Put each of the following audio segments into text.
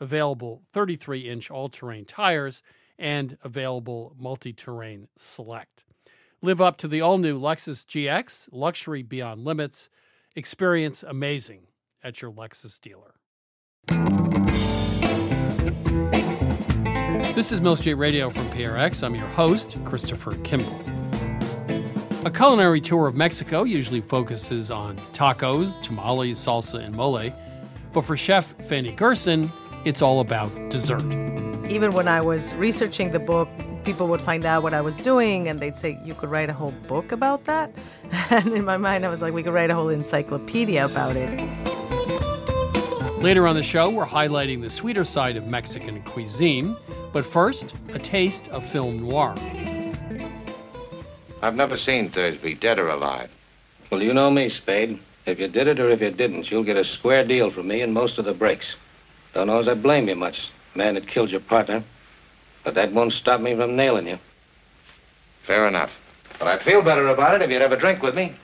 available 33 inch all terrain tires, and available multi terrain select. Live up to the all new Lexus GX, luxury beyond limits. Experience amazing at your Lexus dealer. This is Milk Street Radio from PRX. I'm your host, Christopher Kimball. A culinary tour of Mexico usually focuses on tacos, tamales, salsa, and mole. But for chef Fany Gerson, it's all about dessert. Even when I was researching the book, people would find out what I was doing and they'd say, You could write a whole book about that? And in my mind, I was like, We could write a whole encyclopedia about it. Later on the show, we're highlighting the sweeter side of Mexican cuisine. But first, a taste of film noir. I've never seen Thursby, dead or alive. Well, you know me, Spade. If you did it or if you didn't, you'll get a square deal from me and most of the breaks. Don't know as I blame you much, man that killed your partner. But that won't stop me from nailing you. Fair enough. But I'd feel better about it if you'd have a drink with me.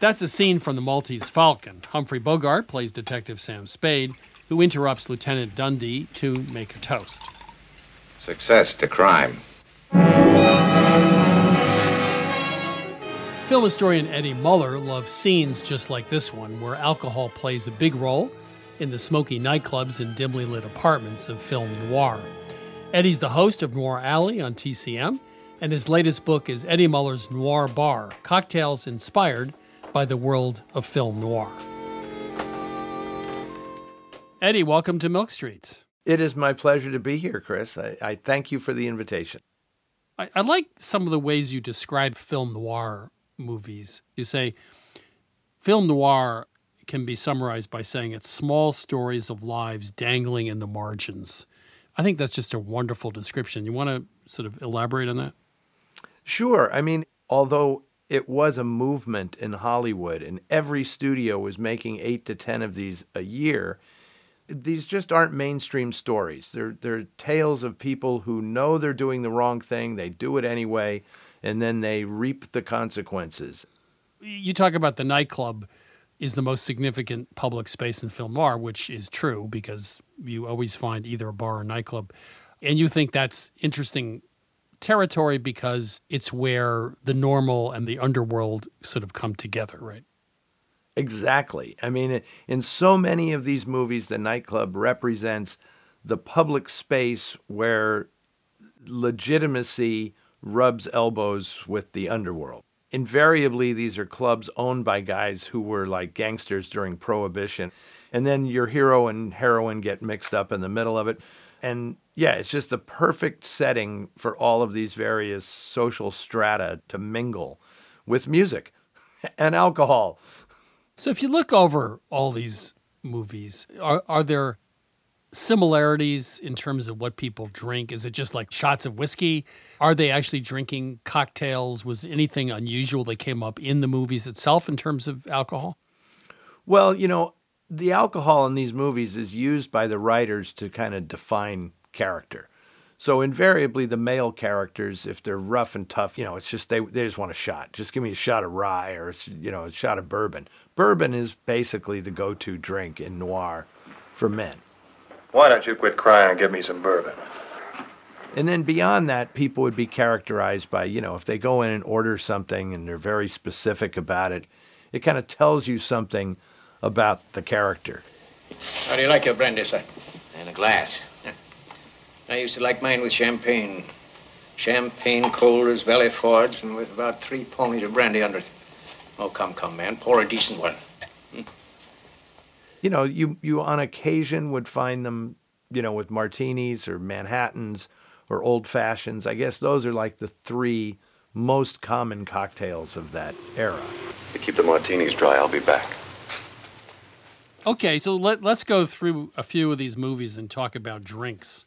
That's a scene from the Maltese Falcon. Humphrey Bogart plays Detective Sam Spade, who interrupts Lieutenant Dundy to make a toast. Success to crime. Film historian Eddie Muller loves scenes just like this one, where alcohol plays a big role in the smoky nightclubs and dimly lit apartments of film noir. Eddie's the host of Noir Alley on TCM, and his latest book is Eddie Muller's Noir Bar Cocktails Inspired by the world of film noir. Eddie, welcome to Milk Streets. It is my pleasure to be here, Chris. I, I thank you for the invitation. I, I, like some of the ways you describe film noir movies. You say film noir can be summarized by saying it's small stories of lives dangling in the margins. I think that's just a wonderful description. You want to sort of elaborate on that? Sure. I mean, although it was a movement in Hollywood and every studio was making eight to 10 of these a year, these just aren't mainstream stories. They're, they're tales of people who know they're doing the wrong thing, they do it anyway, and then they reap the consequences. You talk about the nightclub is the most significant public space in film noir, which is true because you always find either a bar or nightclub. And you think that's interesting territory because it's where the normal and the underworld sort of come together, right? Exactly. I mean, in so many of these movies, the nightclub represents the public space where legitimacy rubs elbows with the underworld. Invariably, these are clubs owned by guys who were like gangsters during Prohibition. And then your hero and heroine get mixed up in the middle of it. And yeah, it's just the perfect setting for all of these various social strata to mingle with music and alcohol. So if you look over all these movies, are, are there similarities in terms of what people drink? Is it just like shots of whiskey? Are they actually drinking cocktails? Was anything unusual that came up in the movies itself in terms of alcohol? Well, you know, the alcohol in these movies is used by the writers to kind of define character. So invariably, the male characters, if they're rough and tough, you know, it's just they they just want a shot. Just give me a shot of rye or you know a shot of bourbon. Bourbon is basically the go-to drink in noir for men. Why don't you quit crying and give me some bourbon? And then beyond that, people would be characterized by, you know, if they go in and order something and they're very specific about it, it kind of tells you something about the character. How do you like your brandy, sir? In a glass. I used to like mine with champagne. Champagne cold as Valley Forge and with about three ponies of brandy under it. Oh, come, come, man. Pour a decent one. You know, you, you on occasion would find them, you know, with martinis or Manhattans or old fashions. I guess those are like the three most common cocktails of that era. To keep the martinis dry, I'll be back. Okay, so let, let's go through a few of these movies and talk about drinks.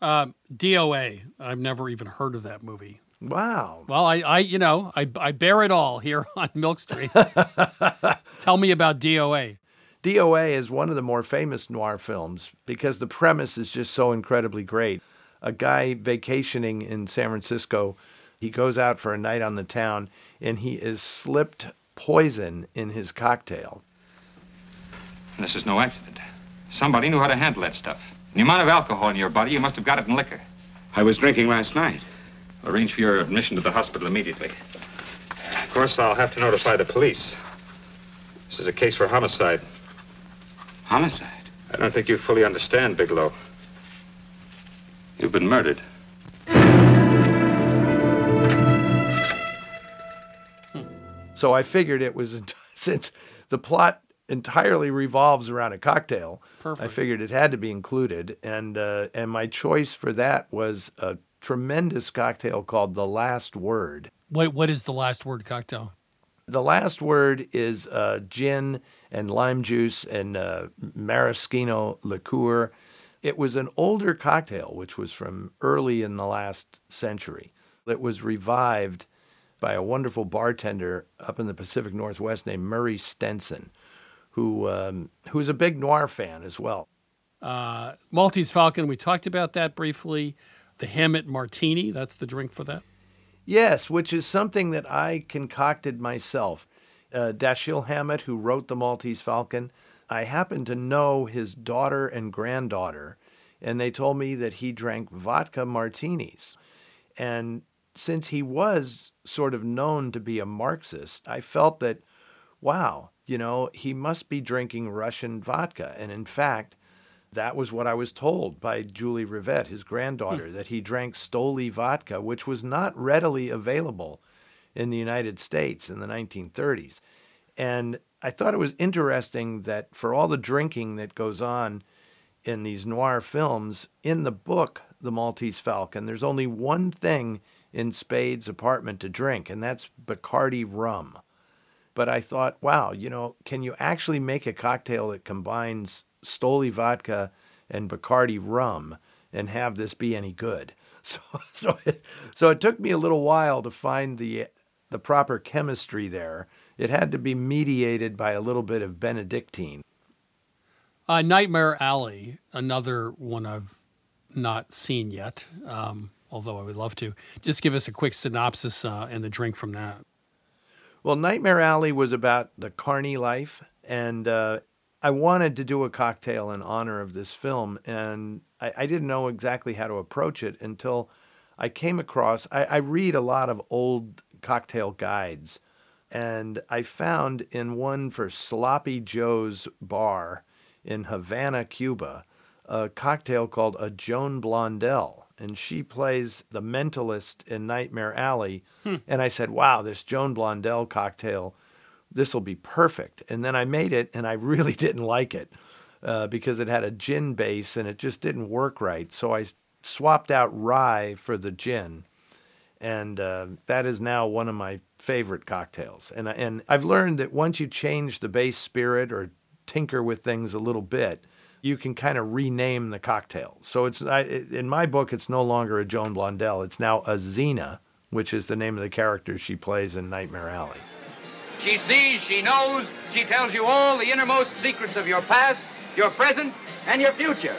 Uh, DOA. I've never even heard of that movie. Wow. Well, I, I, you know, I, I bear it all here on Milk Street. Tell me about DOA. DOA is one of the more famous noir films because the premise is just so incredibly great. A guy vacationing in San Francisco, he goes out for a night on the town and he is slipped poison in his cocktail. This is no accident. Somebody knew how to handle that stuff. The amount of alcohol in your body, you must have got it in liquor. I was drinking last night. I'll arrange for your admission to the hospital immediately. Of course, I'll have to notify the police. This is a case for homicide. Homicide? I don't think you fully understand, Bigelow. You've been murdered. So I figured it was since the plot entirely revolves around a cocktail. Perfect. I figured it had to be included, and uh, and my choice for that was a tremendous cocktail called the Last Word. Wait, what is the last word cocktail? The last word is uh, gin and lime juice and uh, maraschino liqueur. It was an older cocktail, which was from early in the last century. It was revived by a wonderful bartender up in the Pacific Northwest named Murray Stenson, who um, who's a big noir fan as well. Uh, Maltese Falcon, we talked about that briefly. The Hammett Martini, that's the drink for that. Yes, which is something that I concocted myself. Uh, Dashiell Hammett, who wrote The Maltese Falcon, I happen to know his daughter and granddaughter, and they told me that he drank vodka martinis. And since he was sort of known to be a Marxist, I felt that, wow, you know, he must be drinking Russian vodka. And in fact, that was what I was told by Julie Rivett, his granddaughter, that he drank Stoli vodka, which was not readily available in the United States in the 1930s. And I thought it was interesting that for all the drinking that goes on in these noir films, in the book, The Maltese Falcon, there's only one thing in Spade's apartment to drink, and that's Bacardi rum. But I thought, wow, you know, can you actually make a cocktail that combines Stoli vodka and Bacardi rum and have this be any good? So, so, it, so it took me a little while to find the the proper chemistry there. It had to be mediated by a little bit of Benedictine. Uh, Nightmare Alley, another one I've not seen yet, um, although I would love to. Just give us a quick synopsis uh, and the drink from that. Well, Nightmare Alley was about the carny life, and uh, I wanted to do a cocktail in honor of this film, and I, I, didn't know exactly how to approach it until I came across. I, I read a lot of old cocktail guides, and I found in one for Sloppy Joe's Bar in Havana, Cuba, a cocktail called a Joan Blondell and she plays the mentalist in Nightmare Alley. Hmm. And I said, wow, this Joan Blondell cocktail, this will be perfect. And then I made it, and I really didn't like it uh, because it had a gin base and it just didn't work right. So I swapped out rye for the gin. And uh, that is now one of my favorite cocktails. And, and I've learned that once you change the base spirit or tinker with things a little bit, you can kind of rename the cocktail. So it's I, in my book, it's no longer a Joan Blondell. It's now a Zeena, which is the name of the character she plays in Nightmare Alley. She sees, she knows, she tells you all the innermost secrets of your past, your present, and your future.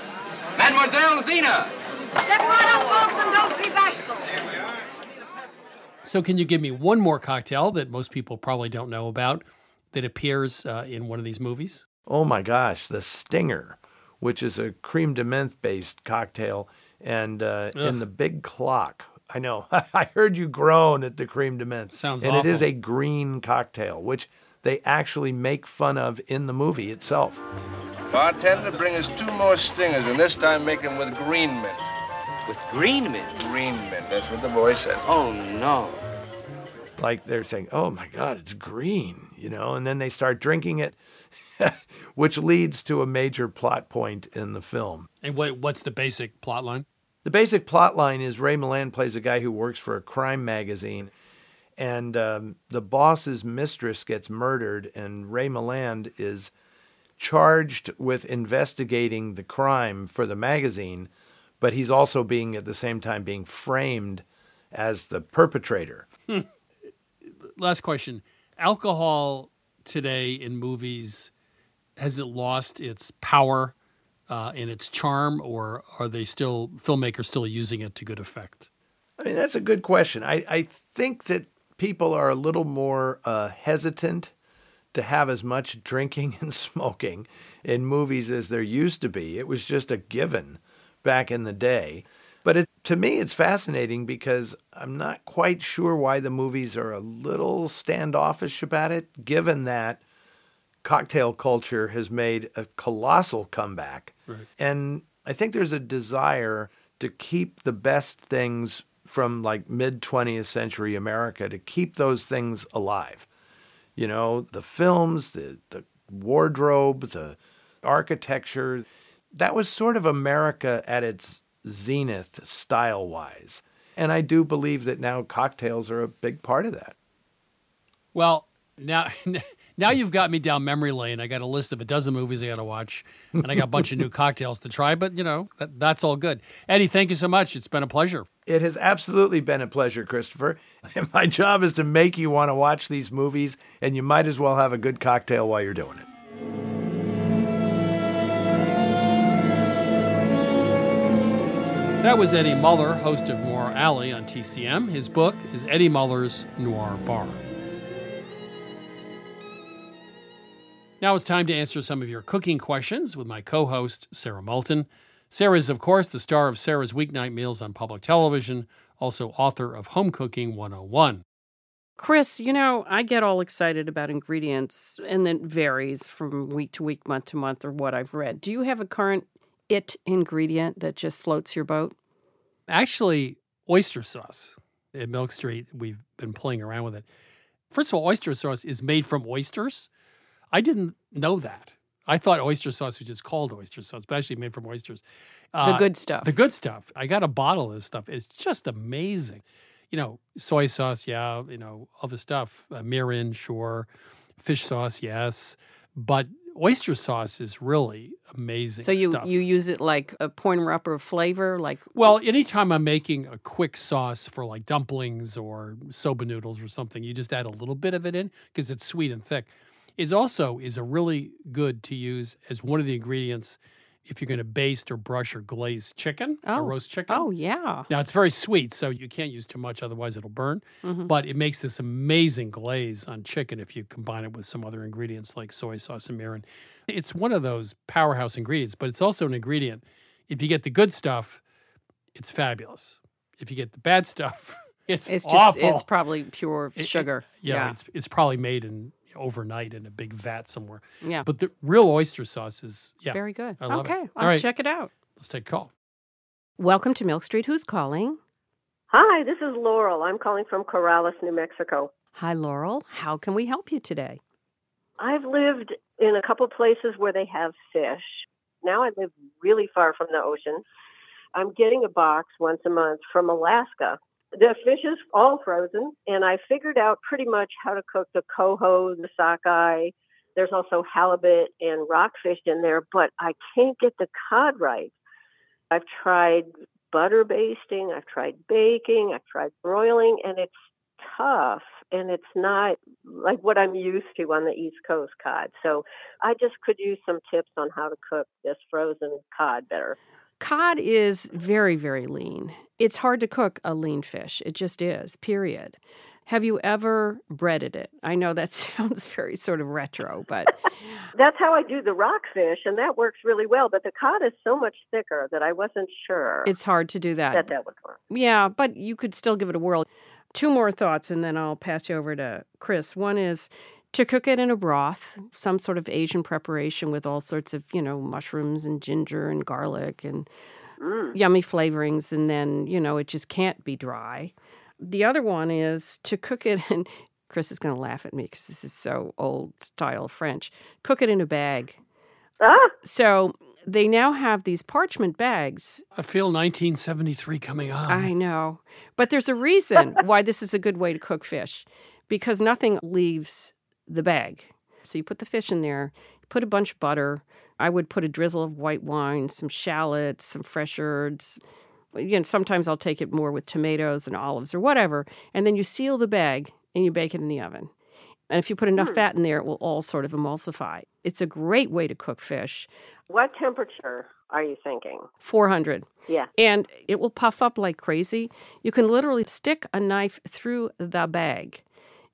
Mademoiselle Zeena. Step right up, folks, and don't be bashful. So, can you give me one more cocktail that most people probably don't know about that appears uh, in one of these movies? Oh my gosh, the Stinger which is a crème de menthe based cocktail, and uh, in the big clock. I know. I heard you groan at the crème de menthe. Sounds and awful. it is a green cocktail, which they actually make fun of in the movie itself. Bartender, bring us two more stingers, and this time make them with green mint. With green mint? Green mint. That's what the boy said. Oh, no. Like they're saying, oh my God, it's green, you know, and then they start drinking it. which leads to a major plot point in the film. And what, what's the basic plot line? The basic plot line is Ray Milland plays a guy who works for a crime magazine, and um, the boss's mistress gets murdered, and Ray Milland is charged with investigating the crime for the magazine, but he's also being at the same time being framed as the perpetrator. Hmm. Last question. Alcohol today in movies has it lost its power uh, and its charm, or are they still filmmakers still using it to good effect? I mean, that's a good question. I, I think that people are a little more uh, hesitant to have as much drinking and smoking in movies as there used to be. It was just a given back in the day. But it, to me, it's fascinating because I'm not quite sure why the movies are a little standoffish about it, given that cocktail culture has made a colossal comeback. Right. And I think there's a desire to keep the best things from like mid 20th century America, to keep those things alive. You know, the films, the, the wardrobe, the architecture. That was sort of America at its zenith style wise. And I do believe that now cocktails are a big part of that. Well, now now you've got me down memory lane. I got a list of a dozen movies I got to watch, and I got a bunch of new cocktails to try. But you know, that, that's all good. Eddie, thank you so much. It's been a pleasure. It has absolutely been a pleasure, Christopher. My job is to make you want to watch these movies, and you might as well have a good cocktail while you're doing it. That was Eddie Muller, host of Noir Alley on TCM. His book is Eddie Muller's Noir Bar. Now it's time to answer some of your cooking questions with my co host, Sara Moulton. Sara is, of course, the star of Sara's Weeknight Meals on public television, also author of Home Cooking 101. Chris, you know, I get all excited about ingredients, and it varies from week to week, month to month, or what I've read. Do you have a current it ingredient that just floats your boat? Actually, oyster sauce at Milk Street. We've been playing around with it First of all, oyster sauce is made from oysters. I didn't know that. I thought oyster sauce was just called oyster sauce, but actually made from oysters. The good stuff. The good stuff. I got a bottle of this stuff. It's just amazing. You know, soy sauce, yeah. You know, other stuff. Uh, mirin, sure. Fish sauce, yes. But oyster sauce is really amazing. So you stuff. you use it like a point upper flavor, like Well, anytime I'm making a quick sauce for like dumplings or soba noodles or something, you just add a little bit of it in because it's sweet and thick. It also is a really good to use as one of the ingredients if you're going to baste or brush or glaze chicken oh or roast chicken. Oh yeah. Now it's very sweet, so you can't use too much, otherwise it'll burn. Mhm. But it makes this amazing glaze on chicken if you combine it with some other ingredients like soy sauce and mirin. It's one of those powerhouse ingredients, but it's also an ingredient. If you get the good stuff, it's fabulous. If you get the bad stuff, it's, It's just awful. it's probably pure It- it- sugar. yeah, yeah. it's it's probably made in overnight in a big vat somewhere. Yeah. but the real oyster sauce is yeah Very good. I love okay, it. I'll All right, check it out. let's take a call. Welcome to Milk Street. Who's calling? Hi, this is Laurel. I'm calling from Corrales, New Mexico. Hi, Laurel. How can we help you today? I've lived in a couple places where they have fish. Now I live really far from the ocean. I'm getting a box once a month from Alaska. The fish is all frozen, and I figured out pretty much how to cook the coho, the sockeye. There's also halibut and rockfish in there, but I can't get the cod right. I've tried butter basting, I've tried baking, I've tried broiling, and it's tough and it's not like what I'm used to on the East Coast cod. So I just could use some tips on how to cook this frozen cod better. Cod is very, very lean. It's hard to cook a lean fish. It just is, period. Have you ever breaded it? I know that sounds very sort of retro, but That's how I do the rockfish, and that works really well. But the cod is so much thicker that I wasn't sure it's hard to do that. that that would work. Yeah, but you could still give it a whirl. Two more thoughts, and then I'll pass you over to Chris. One is to cook it in a broth, some sort of Asian preparation with all sorts of, you know, mushrooms and ginger and garlic and yummy flavorings, and then, you know, it just can't be dry. The other one is to cook it in, Chris is going to laugh at me because this is so old style French. Cook it in a bag. Ah! So they now have these parchment bags I feel 1973 coming on. I know. But there's a reason why this is a good way to cook fish because nothing leaves the bag. So you put the fish in there, put a bunch of butter. I would put a drizzle of white wine, some shallots, some fresh herbs. You know, sometimes I'll take it more with tomatoes and olives or whatever. And then you seal the bag and you bake it in the oven. And if you put enough hmm. fat in there, it will all sort of emulsify. It's a great way to cook fish. What temperature are you thinking? 400. Yeah. And it will puff up like crazy. You can literally stick a knife through the bag,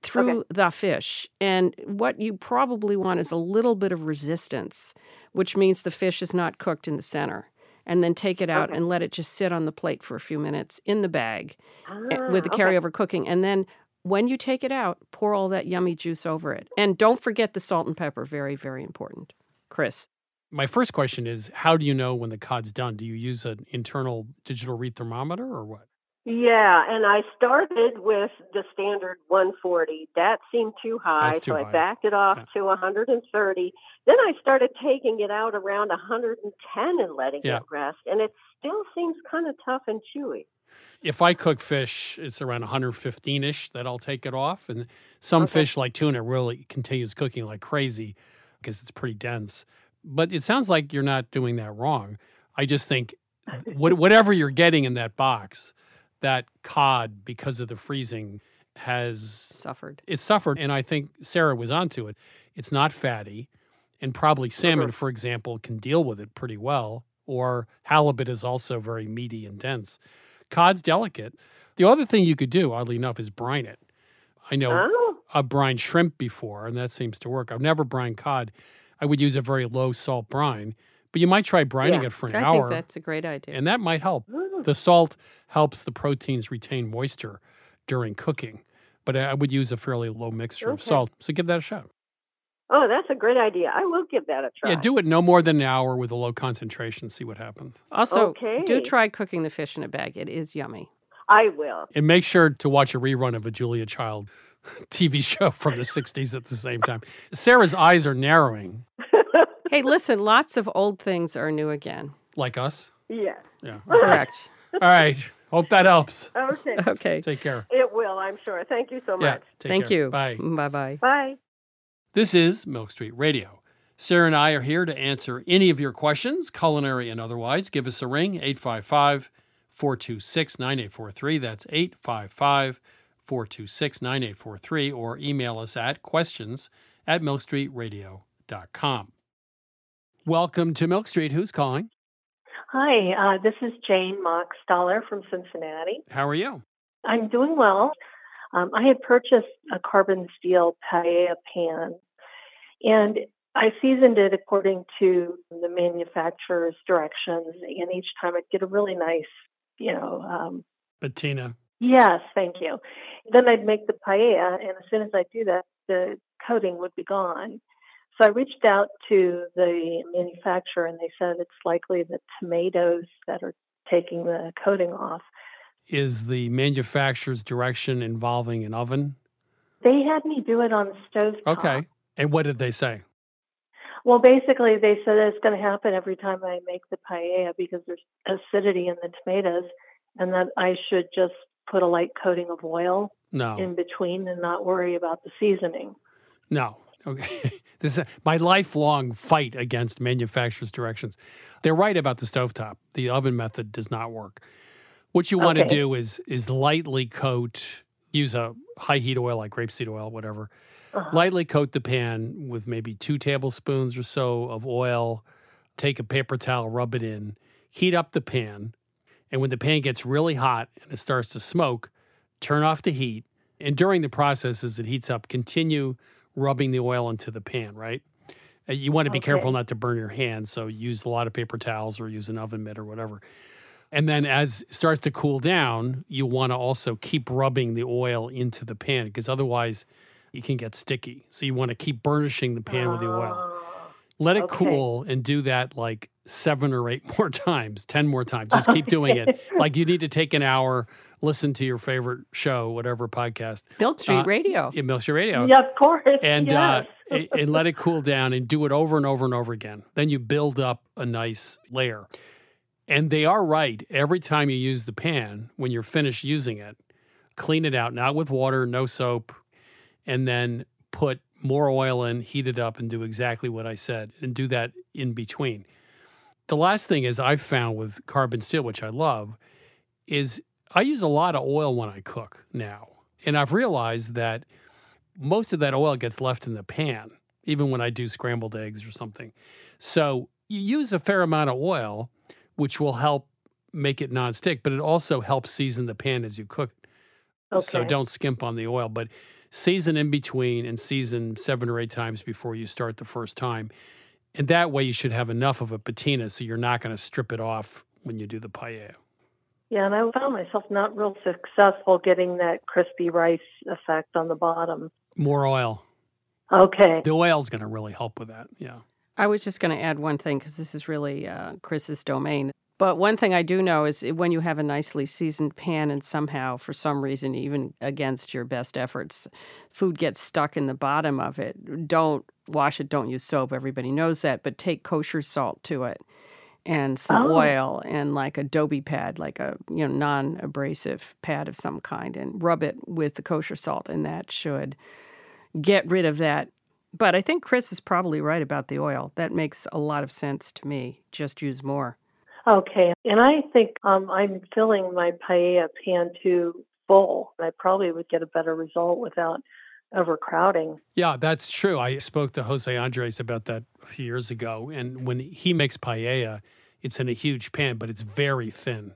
through the fish. And what you probably want is a little bit of resistance, which means the fish is not cooked in the center. And then take it out Okay. and let it just sit on the plate for a few minutes in the bag eh, Ah, with the okay. carryover cooking. And then when you take it out, pour all that yummy juice over it. And don't forget the salt and pepper. Very, very important. Chris. My first question is how do you know when the cod's done? Do you use an internal digital read thermometer or what? Yeah, and I started with the standard 140. That seemed too high, too so I backed it off to 130. Then I started taking it out around 110 and letting Yeah. it rest, and it still seems kind of tough and chewy. If I cook fish, it's around 115 ish that I'll take it off. And some Okay. fish, like tuna, really continues cooking like crazy because it's pretty dense. But it sounds like you're not doing that wrong. I just think whatever you're getting in that box, that cod, because of the freezing, has suffered. It suffered. And I think Sara was onto it. It's not fatty. And probably salmon, Mm-hmm. for example, can deal with it pretty well. Or halibut is also very meaty and dense. Cod's delicate. The other thing you could do, oddly enough, is brine it. I know Oh. I've brined shrimp before, and that seems to work. I've never brined cod. I would use a very low salt brine, but you might try brining Yeah, it for an I hour. think that's a great idea. And that might help. The salt helps the proteins retain moisture during cooking, but I would use a fairly low mixture of salt. So give that a shot. Oh, that's a great idea. I will give that a try. Yeah, do it no more than an hour with a low concentration. See what happens. Also, Okay. do try cooking the fish in a bag. It is yummy. I will. And make sure to watch a rerun of a Julia Child TV show from the 60s at the same time. Sara's eyes are narrowing, Hey, listen, lots of old things are new again. like us. Yeah. Yeah. Correct. All right. Hope that helps. Okay. Okay. Take care. It will, I'm sure. Thank you so Yeah. much. Take Thank care. you. Bye. Bye bye. Bye. This is Milk Street Radio. Sara and I are here to answer any of your questions, culinary and otherwise. Give us a ring, 855 426 9843. That's 855 426 9843, or email us at questions at milkstreetradio.com. Welcome to Milk Street. Who's calling? Hi, uh, this is Jane Mockstaller from Cincinnati. How are you? I'm doing well. Um, I had purchased a carbon steel paella pan, and I seasoned it according to the manufacturer's directions. And each time I'd get a really nice, you know, um, patina. yes, thank you. Then I'd make the paella, and as soon as I do that, the coating would be gone. So I reached out to the manufacturer, and they said it's likely the tomatoes that are taking the coating off. Is the manufacturer's direction involving an oven? They had me do it on the stove. Okay. And what did they say? Well, basically, they said it's going to happen every time I make the paella because there's acidity in the tomatoes, and that I should just put a light coating of oil No. in between and not worry about the seasoning. No. Okay. This is my lifelong fight against manufacturers' directions. They're right about the stovetop. The oven method does not work. What you want to Okay. do is is lightly coat, use a high heat oil like grapeseed oil, whatever. Uh-huh. Lightly coat the pan with maybe two tablespoons or so of oil. Take a paper towel, rub it in, heat up the pan. And when the pan gets really hot and it starts to smoke, turn off the heat. And during the process, as it heats up, continue rubbing the oil into the pan, right? Uh, You want to be careful not to burn your hands, so use a lot of paper towels or use an oven mitt or whatever. And then as it starts to cool down, you want to also keep rubbing the oil into the pan because otherwise it can get sticky. So you want to keep burnishing the pan with the oil. Let it okay. cool and do that like seven or eight more times, 10 more times. Just keep doing it. Like you need to take an hour, listen to your favorite show, whatever podcast. Milk Street Uh, Radio. Yeah, Milk Street Radio. Yeah, of course. And, yes. uh, and, and let it cool down and do it over and over and over again. Then you build up a nice layer. And they are right. Every time you use the pan, when you're finished using it, clean it out, not with water, no soap, and then put more oil in, heat it up, and do exactly what I said, and do that in between. The last thing is I've found with carbon steel, which I love, is I use a lot of oil when I cook now. And I've realized that most of that oil gets left in the pan, even when I do scrambled eggs or something. So you use a fair amount of oil, which will help make it nonstick, but it also helps season the pan as you cook. Okay. So don't skimp on the oil, but season in between and season seven or eight times before you start the first time. And that way you should have enough of a patina so you're not going to strip it off when you do the paella. Yeah, and I found myself not real successful getting that crispy rice effect on the bottom. More oil. Okay. The oil's going to really help with that. Yeah. I was just going to add one thing because this is really uh, Chris's domain. But one thing I do know is when you have a nicely seasoned pan and somehow, for some reason, even against your best efforts, food gets stuck in the bottom of it, don't wash it, don't use soap. Everybody knows that. But take kosher salt to it and some Oh. oil and like a Dobie pad, like a you know non-abrasive pad of some kind, and rub it with the kosher salt, and that should get rid of that. But I think Chris is probably right about the oil. That makes a lot of sense to me. Just use more. Okay. And I think um, I'm filling my paella pan too full. I probably would get a better result without overcrowding. Yeah, that's true. I spoke to Jose Andres about that a few years ago. And when he makes paella, it's in a huge pan, but it's very thin.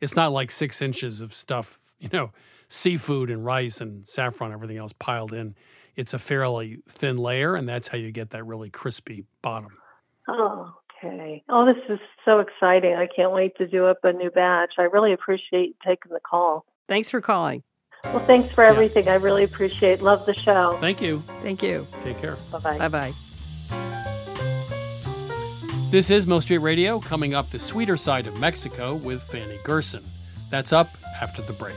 It's not like six inches of stuff, you know, seafood and rice and saffron, everything else piled in. It's a fairly thin layer, and that's how you get that really crispy bottom. Oh, okay. Oh, this is so exciting. I can't wait to do up a new batch. I really appreciate you taking the call. Thanks for calling. Well, thanks for everything. I really appreciate Love the show. Thank you. Thank you. Take care. Bye-bye. Bye bye. This is Milk Street Radio coming up the sweeter side of Mexico with Fany Gerson. That's up after the break.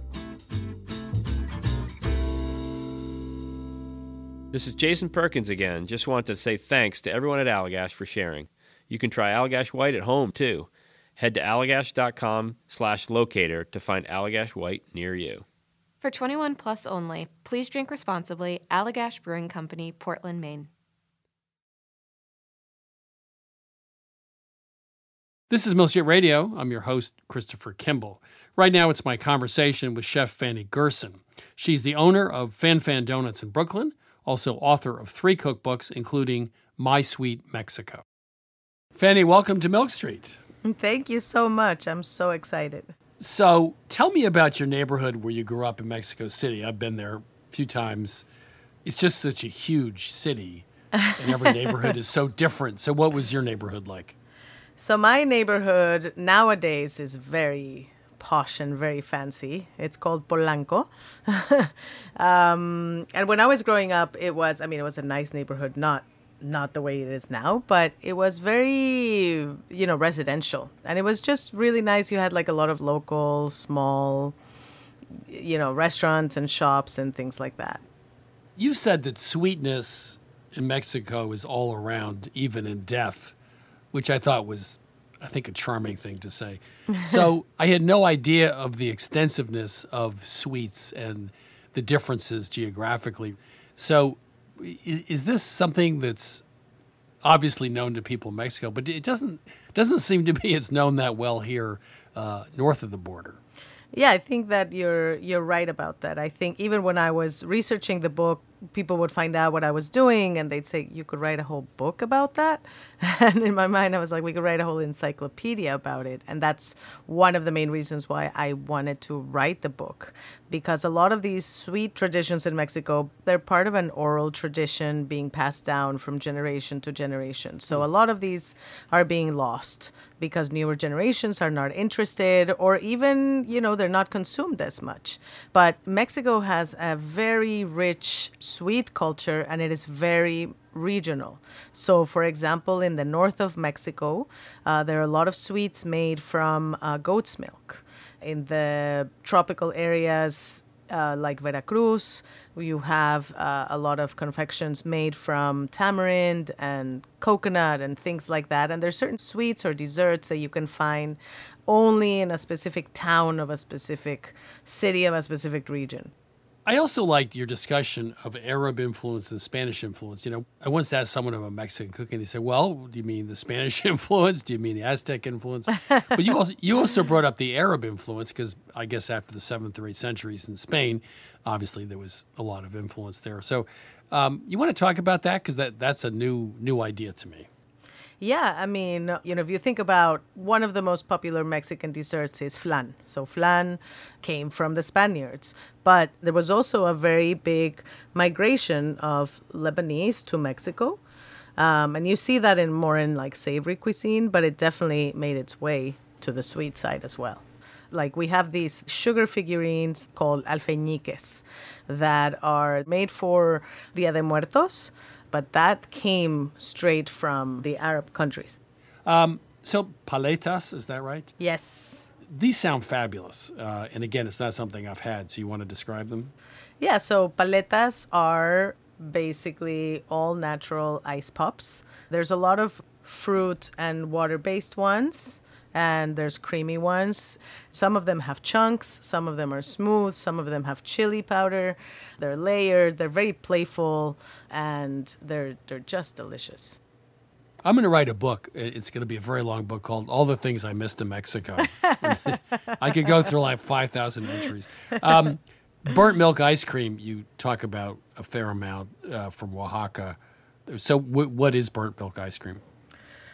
This is Jason Perkins again. Just want to say thanks to everyone at Allagash for sharing. You can try Allagash White at home too. Head to allagash.com slash locator to find Allagash White near you. For 21 plus only, please drink responsibly. Allagash Brewing Company, Portland, Maine. This is Milk Street Radio. I'm your host, Christopher Kimball. Right now, it's my conversation with Chef Fany Gerson. She's the owner of Fan Fan Donuts in Brooklyn, also author of three cookbooks, including My Sweet Mexico. Fany, welcome to Milk Street. Thank you so much. I'm so excited. So, tell me about your neighborhood where you grew up in Mexico City. I've been there a few times. It's just such a huge city, and every neighborhood is so different. So, what was your neighborhood like? So, my neighborhood nowadays is very posh and very fancy. It's called Polanco. um, and when I was growing up, it was, I mean, it was a nice neighborhood, not not the way it is now, but it was very, you know, residential. And it was just really nice. You had like a lot of local, small, you know, restaurants and shops and things like that. You said that sweetness in Mexico is all around, even in death, which I thought was, I think, a charming thing to say. So I had no idea of the extensiveness of sweets and the differences geographically. So is, is this something that's obviously known to people in Mexico, but it doesn't doesn't seem to be it's known that well here uh, north of the border. Yeah, I think that you're you're right about that. I think even when I was researching the book, people would find out what I was doing and they'd say you could write a whole book about that. And in my mind I was like we could write a whole encyclopedia about it. And that's one of the main reasons why I wanted to write the book because a lot of these sweet traditions in Mexico, they're part of an oral tradition being passed down from generation to generation. So a lot of these are being lost because newer generations are not interested or even, you know, they're not consumed as much. But Mexico has a very rich sweet culture and it is very regional. So, for example, in the north of Mexico, uh, there are a lot of sweets made from uh, goat's milk. In the tropical areas, uh, like Veracruz, you have uh, a lot of confections made from tamarind and coconut and things like that. And there's certain sweets or desserts that you can find only in a specific town of a specific city of a specific region. I also liked your discussion of Arab influence and Spanish influence. You know, I once asked someone about Mexican cooking. They said, "Well, do you mean the Spanish influence? Do you mean the Aztec influence?" but you also you also brought up the Arab influence because I guess after the seventh or eighth centuries in Spain, obviously there was a lot of influence there. So, um, you want to talk about that because that that's a new new idea to me. Yeah, I mean, you know, if you think about one of the most popular Mexican desserts is flan. So flan came from the Spaniards, but there was also a very big migration of Lebanese to Mexico. Um, and you see that in more in like savory cuisine, but it definitely made its way to the sweet side as well. Like we have these sugar figurines called alfeñiques that are made for Dia de Muertos but that came straight from the Arab countries. Um, so, paletas, is that right? Yes. These sound fabulous. Uh, and again, it's not something I've had. So, you want to describe them? Yeah, so paletas are basically all natural ice pops. There's a lot of fruit and water based ones and there's creamy ones. Some of them have chunks, some of them are smooth, some of them have chili powder. They're layered, they're very playful, and they're they're just delicious. I'm going to write a book. It's going to be a very long book called All the Things I Missed in Mexico. I could go through like 5,000 entries. Um, burnt milk ice cream, you talk about a fair amount uh, from Oaxaca. So, w- what is burnt milk ice cream?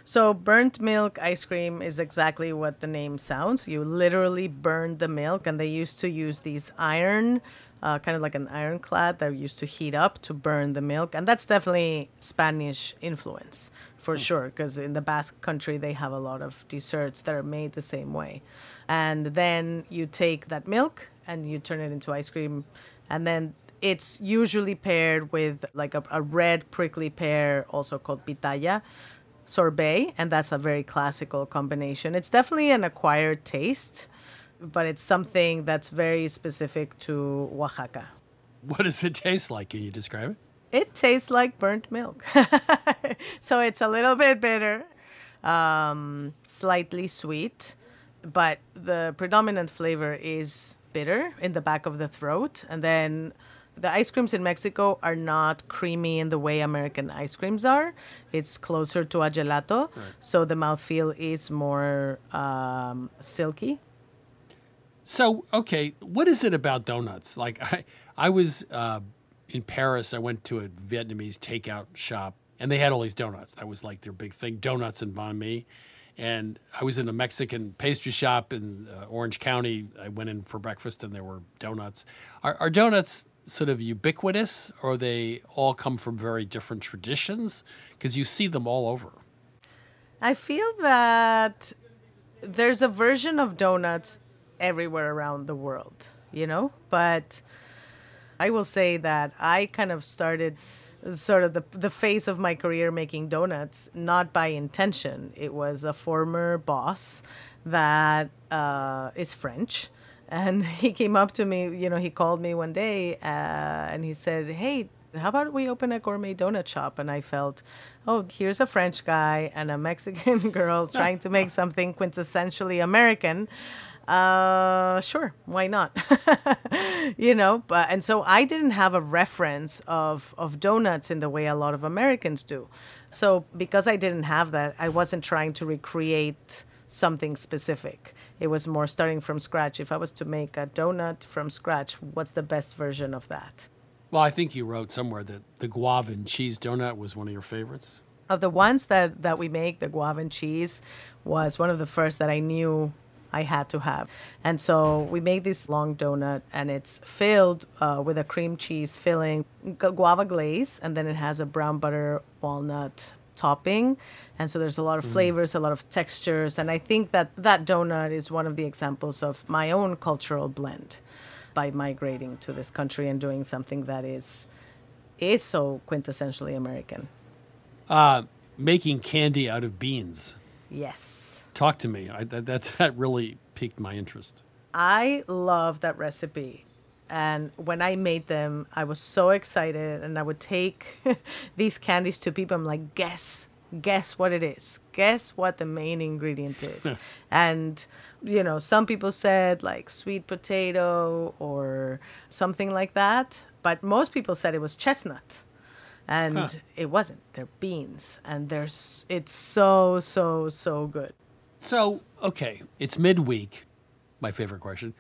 So, burnt milk ice cream is exactly what the name sounds. You literally burn the milk, and they used to use these iron, uh, kind of like an ironclad that used to heat up to burn the milk. And that's definitely Spanish influence for mm. sure, because in the Basque country, they have a lot of desserts that are made the same way. And then you take that milk and you turn it into ice cream, and then it's usually paired with like a, a red prickly pear, also called pitaya sorbet, and that's a very classical combination. It's definitely an acquired taste, but it's something that's very specific to Oaxaca. What does it taste like? Can you describe it? It tastes like burnt milk. so it's a little bit bitter, um, slightly sweet, but the predominant flavor is bitter in the back of the throat. And then the ice creams in Mexico are not creamy in the way American ice creams are. It's closer to a gelato, right. so the mouthfeel is more um, silky. So, okay, what is it about donuts? Like, I, I was uh, in Paris. I went to a Vietnamese takeout shop, and they had all these donuts. That was like their big thing: donuts and banh mi. And I was in a Mexican pastry shop in uh, Orange County. I went in for breakfast, and there were donuts. Are, are donuts sort of ubiquitous or they all come from very different traditions? Because you see them all over. I feel that there's a version of donuts everywhere around the world, you know? But I will say that I kind of started sort of the the face of my career making donuts not by intention. It was a former boss that uh, is French, and he came up to me. You know, he called me one day uh, and he said, "Hey." How about we open a gourmet donut shop? And I felt, oh, here's a French guy and a Mexican girl trying to make something quintessentially American uh sure why not you know but and so i didn't have a reference of of donuts in the way a lot of americans do so because i didn't have that i wasn't trying to recreate something specific it was more starting from scratch if i was to make a donut from scratch what's the best version of that Well, I think you wrote somewhere that the guava and cheese donut was one of your favorites. of the ones that that we make the guava and cheese was one of the first that i knew I had to have. And so we made this long donut, and it's filled uh, with a cream cheese filling, guava glaze, and then it has a brown butter walnut topping. And so there's a lot of Mm. flavors, a lot of textures. And I think that that donut is one of the examples of my own cultural blend by migrating to this country and doing something that is is so quintessentially American. Uh, making candy out of beans. Yes. Talk to me. I, that, that that really piqued my interest. I love that recipe. And when I made them, I was so excited. And I would take these candies to people. I'm like, guess, guess what it is. Guess what the main ingredient is. and, you know, some people said like sweet potato or something like that. But most people said it was chestnut. And Huh. it wasn't. They're beans. And they're, it's so, so, so good. So, okay, it's midweek. My favorite question.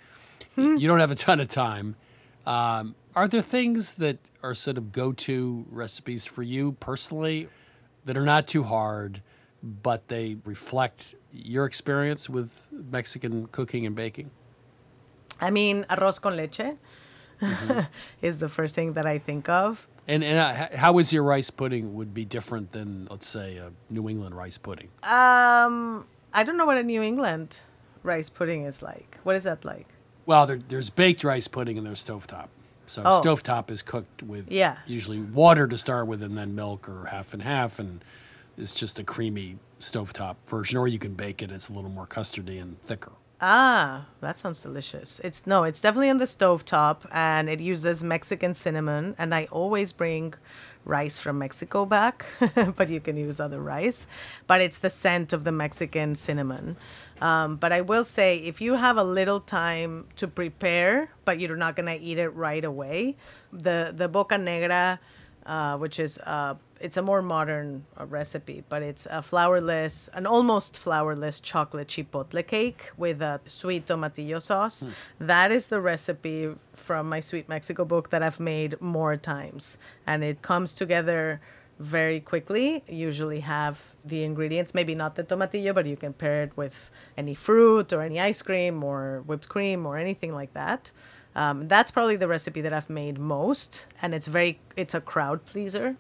Hmm. You don't have a ton of time. Um, are there things that are sort of go to recipes for you personally that are not too hard, but they reflect your experience with Mexican cooking and baking? I mean, arroz con leche is the first thing that I think of. And, and uh, how is your rice pudding would be different than, let's say, a New England rice pudding? Um, I don't know what a New England rice pudding is like. What is that like? Well, there, there's baked rice pudding and there's stovetop. So Oh. stovetop is cooked with Yeah. usually water to start with and then milk or half and half, and it's just a creamy stovetop version. Or you can bake it; it's a little more custardy and thicker. Ah, that sounds delicious. It's no, it's definitely on the stovetop and it uses Mexican cinnamon and I always bring rice from Mexico back, but you can use other rice. But it's the scent of the Mexican cinnamon. Um, but I will say if you have a little time to prepare, but you're not gonna eat it right away, the the boca negra uh, which is uh, it's a more modern uh, recipe, but it's a flourless, an almost flourless chocolate chipotle cake with a sweet tomatillo sauce. That is the recipe from my Sweet Mexico book that I've made more times, and it comes together very quickly. Usually have the ingredients, maybe not the tomatillo, but you can pair it with any fruit or any ice cream or whipped cream or anything like that. Um, that's probably the recipe that I've made most, and it's very it's a crowd pleaser.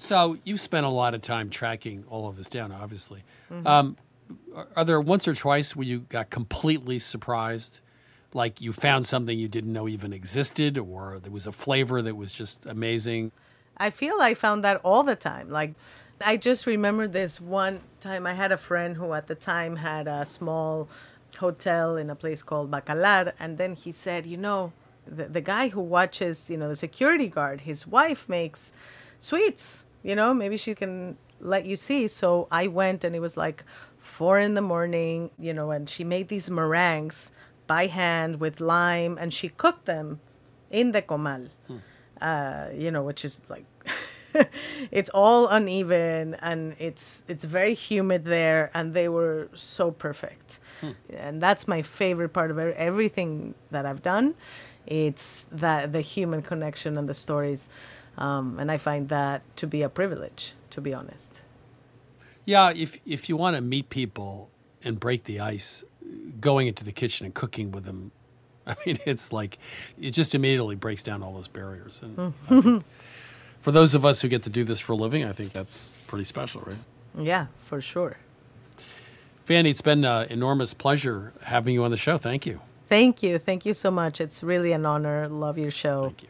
So you've spent a lot of time tracking all of this down, obviously. Mhm. Um, are, are there once or twice where you got completely surprised, like you found something you didn't know even existed, or there was a flavor that was just amazing? I feel I found that all the time. Like, I just remember this one time I had a friend who at the time had a small hotel in a place called Bacalar, and then he said, you know, the, the guy who watches, you know, the security guard, his wife makes sweets, you know, maybe she can let you see. So I went and it was like four in the morning, you know, and she made these meringues by hand with lime and she cooked them in the comal uh, you know, which is like it's all uneven and it's it's very humid there, and they were so perfect. Hmm. And that's my favorite part of everything that I've done. It's that the human connection and the stories, um, and I find that to be a privilege, to be honest. Yeah, if if you want to meet people and break the ice, going into the kitchen and cooking with them, I mean, it's like it just immediately breaks down all those barriers. And for those of us who get to do this for a living, I think that's pretty special, right? Yeah, for sure. Fany, it's been an enormous pleasure having you on the show. Thank you. Thank you. Thank you so much. It's really an honor. Love your show. Thank you.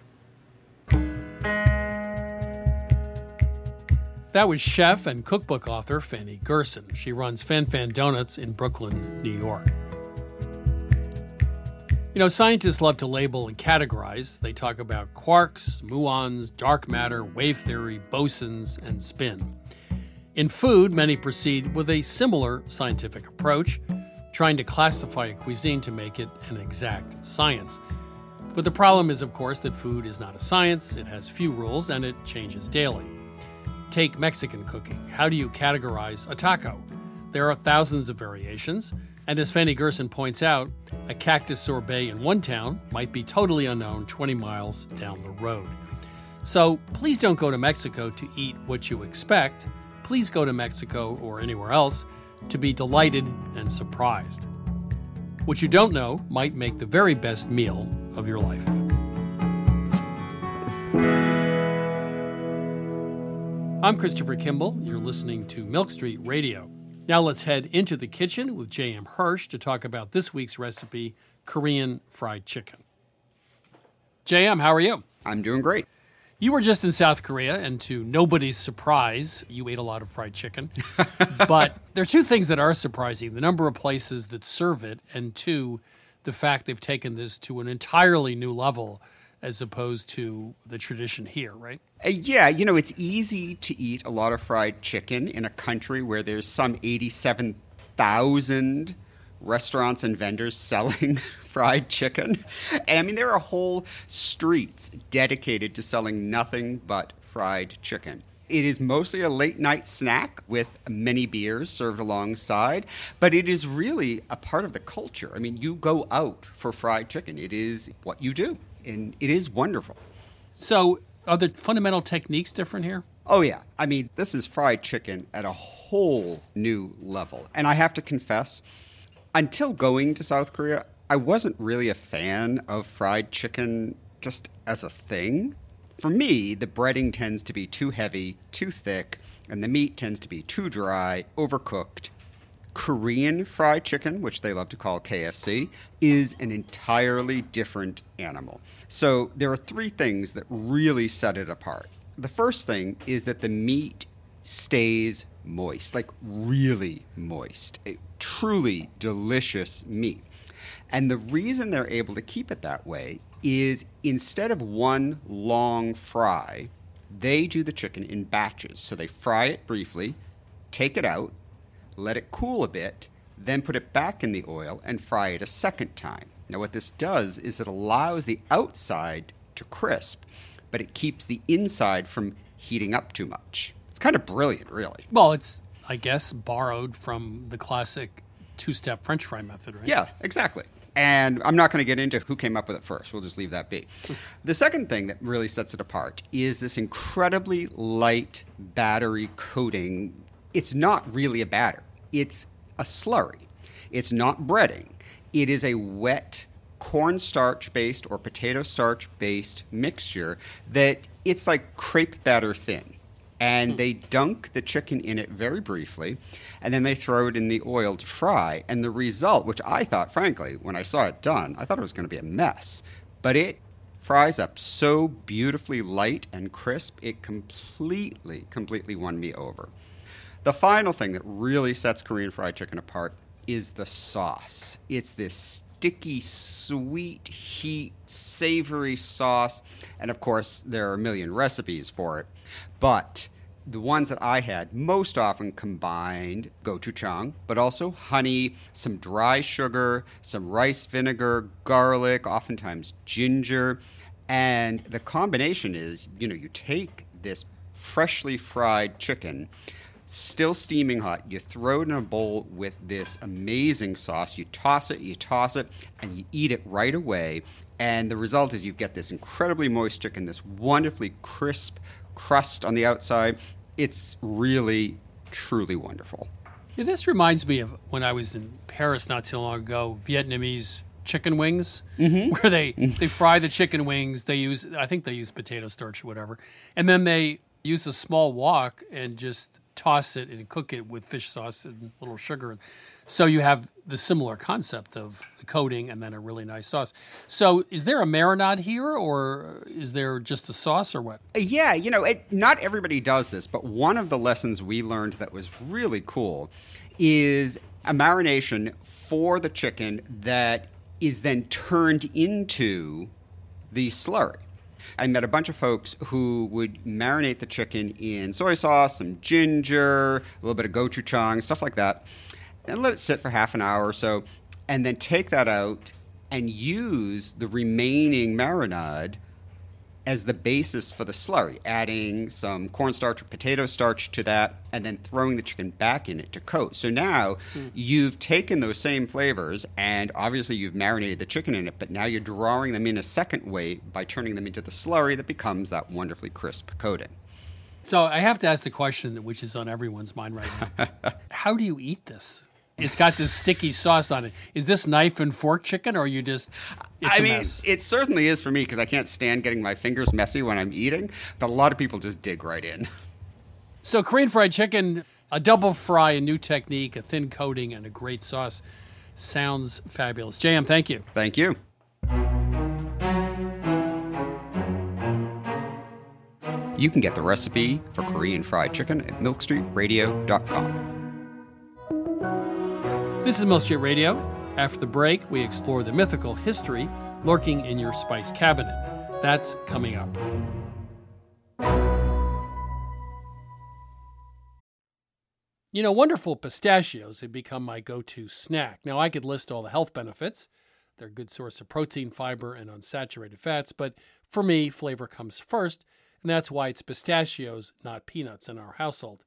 That was chef and cookbook author Fany Gerson. She runs Fan Fan Donuts in Brooklyn, New York. You know, scientists love to label and categorize. They talk about quarks, muons, dark matter, wave theory, bosons, and spin. In food, many proceed with a similar scientific approach, trying to classify a cuisine to make it an exact science. But the problem is, of course, that food is not a science, it has few rules, and it changes daily. Take Mexican cooking. How do you categorize a taco? There are thousands of variations, and as Fany Gerson points out, a cactus sorbet in one town might be totally unknown 20 miles down the road. So please don't go to Mexico to eat what you expect. Please go to Mexico or anywhere else to be delighted and surprised. What you don't know might make the very best meal of your life. I'm Christopher Kimball. You're listening to Milk Street Radio. Now let's head into the kitchen with J.M. Hirsch to talk about this week's recipe Korean fried chicken. J.M., how are you? I'm doing great. You were just in South Korea, and to nobody's surprise, you ate a lot of fried chicken. but there are two things that are surprising the number of places that serve it, and two, the fact they've taken this to an entirely new level as opposed to the tradition here, right? Uh, yeah, you know, it's easy to eat a lot of fried chicken in a country where there's some 87,000 restaurants and vendors selling fried chicken. And I mean, there are whole streets dedicated to selling nothing but fried chicken. It is mostly a late night snack with many beers served alongside, but it is really a part of the culture. I mean, you go out for fried chicken, it is what you do and it is wonderful. So, are the fundamental techniques different here? Oh, yeah. I mean, this is fried chicken at a whole new level. And I have to confess, until going to South Korea, I wasn't really a fan of fried chicken just as a thing. For me, the breading tends to be too heavy, too thick, and the meat tends to be too dry, overcooked, Korean fried chicken, which they love to call KFC, is an entirely different animal. So there are three things that really set it apart. The first thing is that the meat stays moist, like really moist, a truly delicious meat. And the reason they're able to keep it that way is instead of one long fry, they do the chicken in batches. So they fry it briefly, take it out, let it cool a bit, then put it back in the oil and fry it a second time. Now, what this does is it allows the outside to crisp, but it keeps the inside from heating up too much. It's kind of brilliant, really. Well, it's, I guess, borrowed from the classic two step French fry method, right? Yeah, exactly. And I'm not going to get into who came up with it first. We'll just leave that be. the second thing that really sets it apart is this incredibly light battery coating. It's not really a batter it's a slurry. It's not breading. It is a wet cornstarch based or potato starch based mixture that it's like crepe batter thin. And hmm. they dunk the chicken in it very briefly, and then they throw it in the oil to fry. And the result, which I thought, frankly, when I saw it done, I thought it was going to be a mess. But it fries up so beautifully light and crisp, it completely, completely won me over. The final thing that really sets Korean fried chicken apart is the sauce. It's this sticky, sweet, heat, savory sauce. And of course, there are a million recipes for it. But the ones that I had most often combined gochujang, but also honey, some dry sugar, some rice vinegar, garlic, oftentimes ginger. And the combination is, you know, you take this freshly fried chicken still steaming hot. You throw it in a bowl with this amazing sauce. You toss it, you toss it, and you eat it right away. And the result is you get this incredibly moist chicken, this wonderfully crisp crust on the outside. It's really, truly wonderful. Yeah, this reminds me of when I was in Paris not too long ago, Vietnamese chicken wings, mm-hmm. where they, they fry the chicken wings. They use, I think they use potato starch or whatever. And then they use a small wok and just toss it and cook it with fish sauce and a little sugar. So you have the similar concept of the coating and then a really nice sauce. So is there a marinade here, or is there just a sauce, or what? Yeah, you know, it, not everybody does this, but one of the lessons we learned that was really cool is a marination for the chicken that is then turned into the slurry. I met a bunch of folks who would marinate the chicken in soy sauce, some ginger, a little bit of gochujang, stuff like that, and let it sit for half an hour or so, and then take that out and use the remaining marinade as the basis for the slurry, adding some cornstarch or potato starch to that, and then throwing the chicken back in it to coat. So now Mm. you've taken those same flavors, and obviously you've marinated the chicken in it, but now you're drawing them in a second way by turning them into the slurry that becomes that wonderfully crisp coating. So I have to ask the question, which is on everyone's mind right now: How do you eat this? It's got this sticky sauce on it. Is this knife and fork chicken, or are you just? It's I mean, mess. it certainly is for me because I can't stand getting my fingers messy when I'm eating, but a lot of people just dig right in. So Korean fried chicken, a double fry, a new technique, a thin coating, and a great sauce. Sounds fabulous. JM, thank you. Thank you. You can get the recipe for Korean fried chicken at milkstreetradio.com. This is Milk Street Radio. After the break, we explore the mythical history lurking in your spice cabinet. That's coming up. You know, wonderful pistachios have become my go to snack. Now, I could list all the health benefits. They're a good source of protein, fiber, and unsaturated fats, but for me, flavor comes first, and that's why it's pistachios, not peanuts, in our household.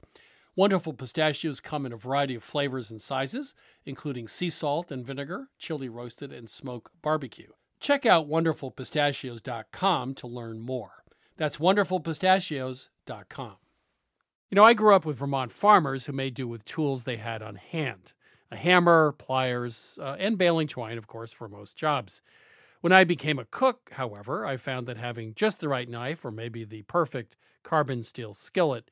Wonderful pistachios come in a variety of flavors and sizes, including sea salt and vinegar, chili roasted, and smoke barbecue. Check out wonderfulpistachios.com to learn more. That's wonderfulpistachios.com. You know, I grew up with Vermont farmers who made do with tools they had on hand a hammer, pliers, uh, and baling twine, of course, for most jobs. When I became a cook, however, I found that having just the right knife or maybe the perfect carbon steel skillet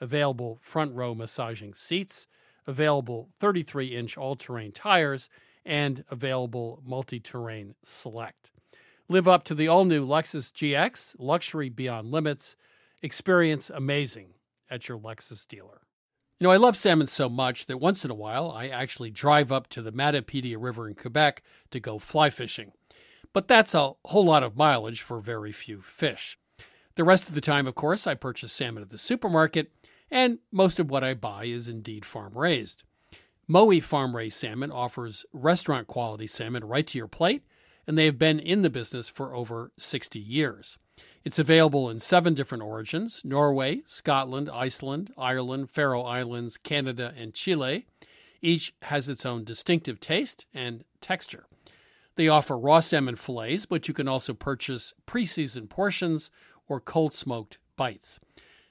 available front row massaging seats, available 33 inch all terrain tires, and available multi terrain select. Live up to the all new Lexus GX, luxury beyond limits. Experience amazing at your Lexus dealer. You know, I love salmon so much that once in a while I actually drive up to the Matapedia River in Quebec to go fly fishing. But that's a whole lot of mileage for very few fish. The rest of the time, of course, I purchase salmon at the supermarket, and most of what I buy is indeed farm raised. Mowi Farm Raised Salmon offers restaurant quality salmon right to your plate, and they have been in the business for over 60 years. It's available in seven different origins Norway, Scotland, Iceland, Ireland, Faroe Islands, Canada, and Chile. Each has its own distinctive taste and texture. They offer raw salmon fillets, but you can also purchase pre seasoned portions or cold smoked bites.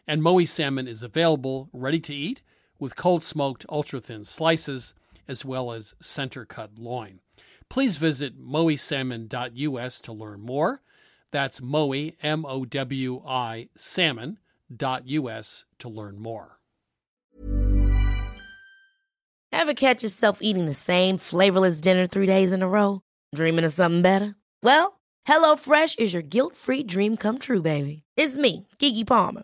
And Mowi salmon is available ready to eat with cold smoked ultra thin slices as well as center cut loin. Please visit mowisalmon.us to learn more. That's Mowi, M O W I, salmon.us to learn more. Ever catch yourself eating the same flavorless dinner three days in a row? Dreaming of something better? Well, HelloFresh is your guilt free dream come true, baby. It's me, Keke Palmer.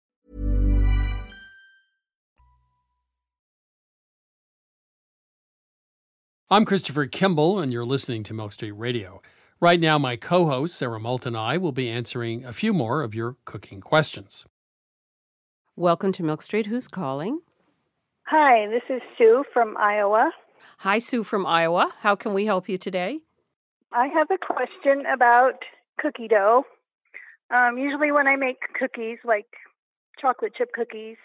I'm Christopher Kimball, and you're listening to Milk Street Radio. Right now, my co host, Sara Moulton, and I will be answering a few more of your cooking questions. Welcome to Milk Street. Who's calling? Hi, this is Sue from Iowa. Hi, Sue from Iowa. How can we help you today? I have a question about cookie dough. Um, usually, when I make cookies, like chocolate chip cookies,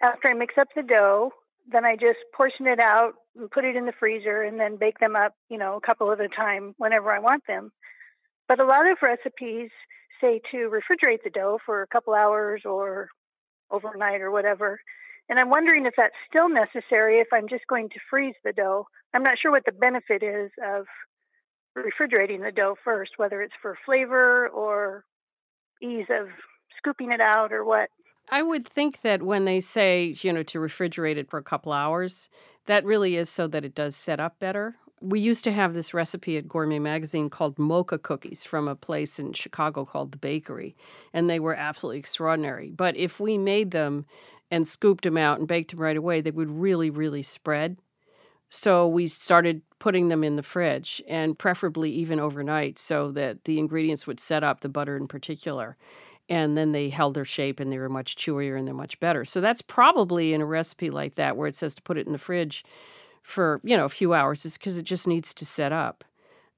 after I mix up the dough, then I just portion it out and put it in the freezer and then bake them up, you know, a couple at a time whenever I want them. But a lot of recipes say to refrigerate the dough for a couple hours or overnight or whatever. And I'm wondering if that's still necessary if I'm just going to freeze the dough. I'm not sure what the benefit is of refrigerating the dough first, whether it's for flavor or ease of scooping it out or what. I would think that when they say, you know, to refrigerate it for a couple hours, that really is so that it does set up better. We used to have this recipe at Gourmet Magazine called mocha cookies from a place in Chicago called The Bakery, and they were absolutely extraordinary. But if we made them and scooped them out and baked them right away, they would really, really spread. So we started putting them in the fridge and preferably even overnight so that the ingredients would set up, the butter in particular. And then they held their shape and they were much chewier and they're much better. So that's probably in a recipe like that where it says to put it in the fridge for, you know, a few hours is because it just needs to set up.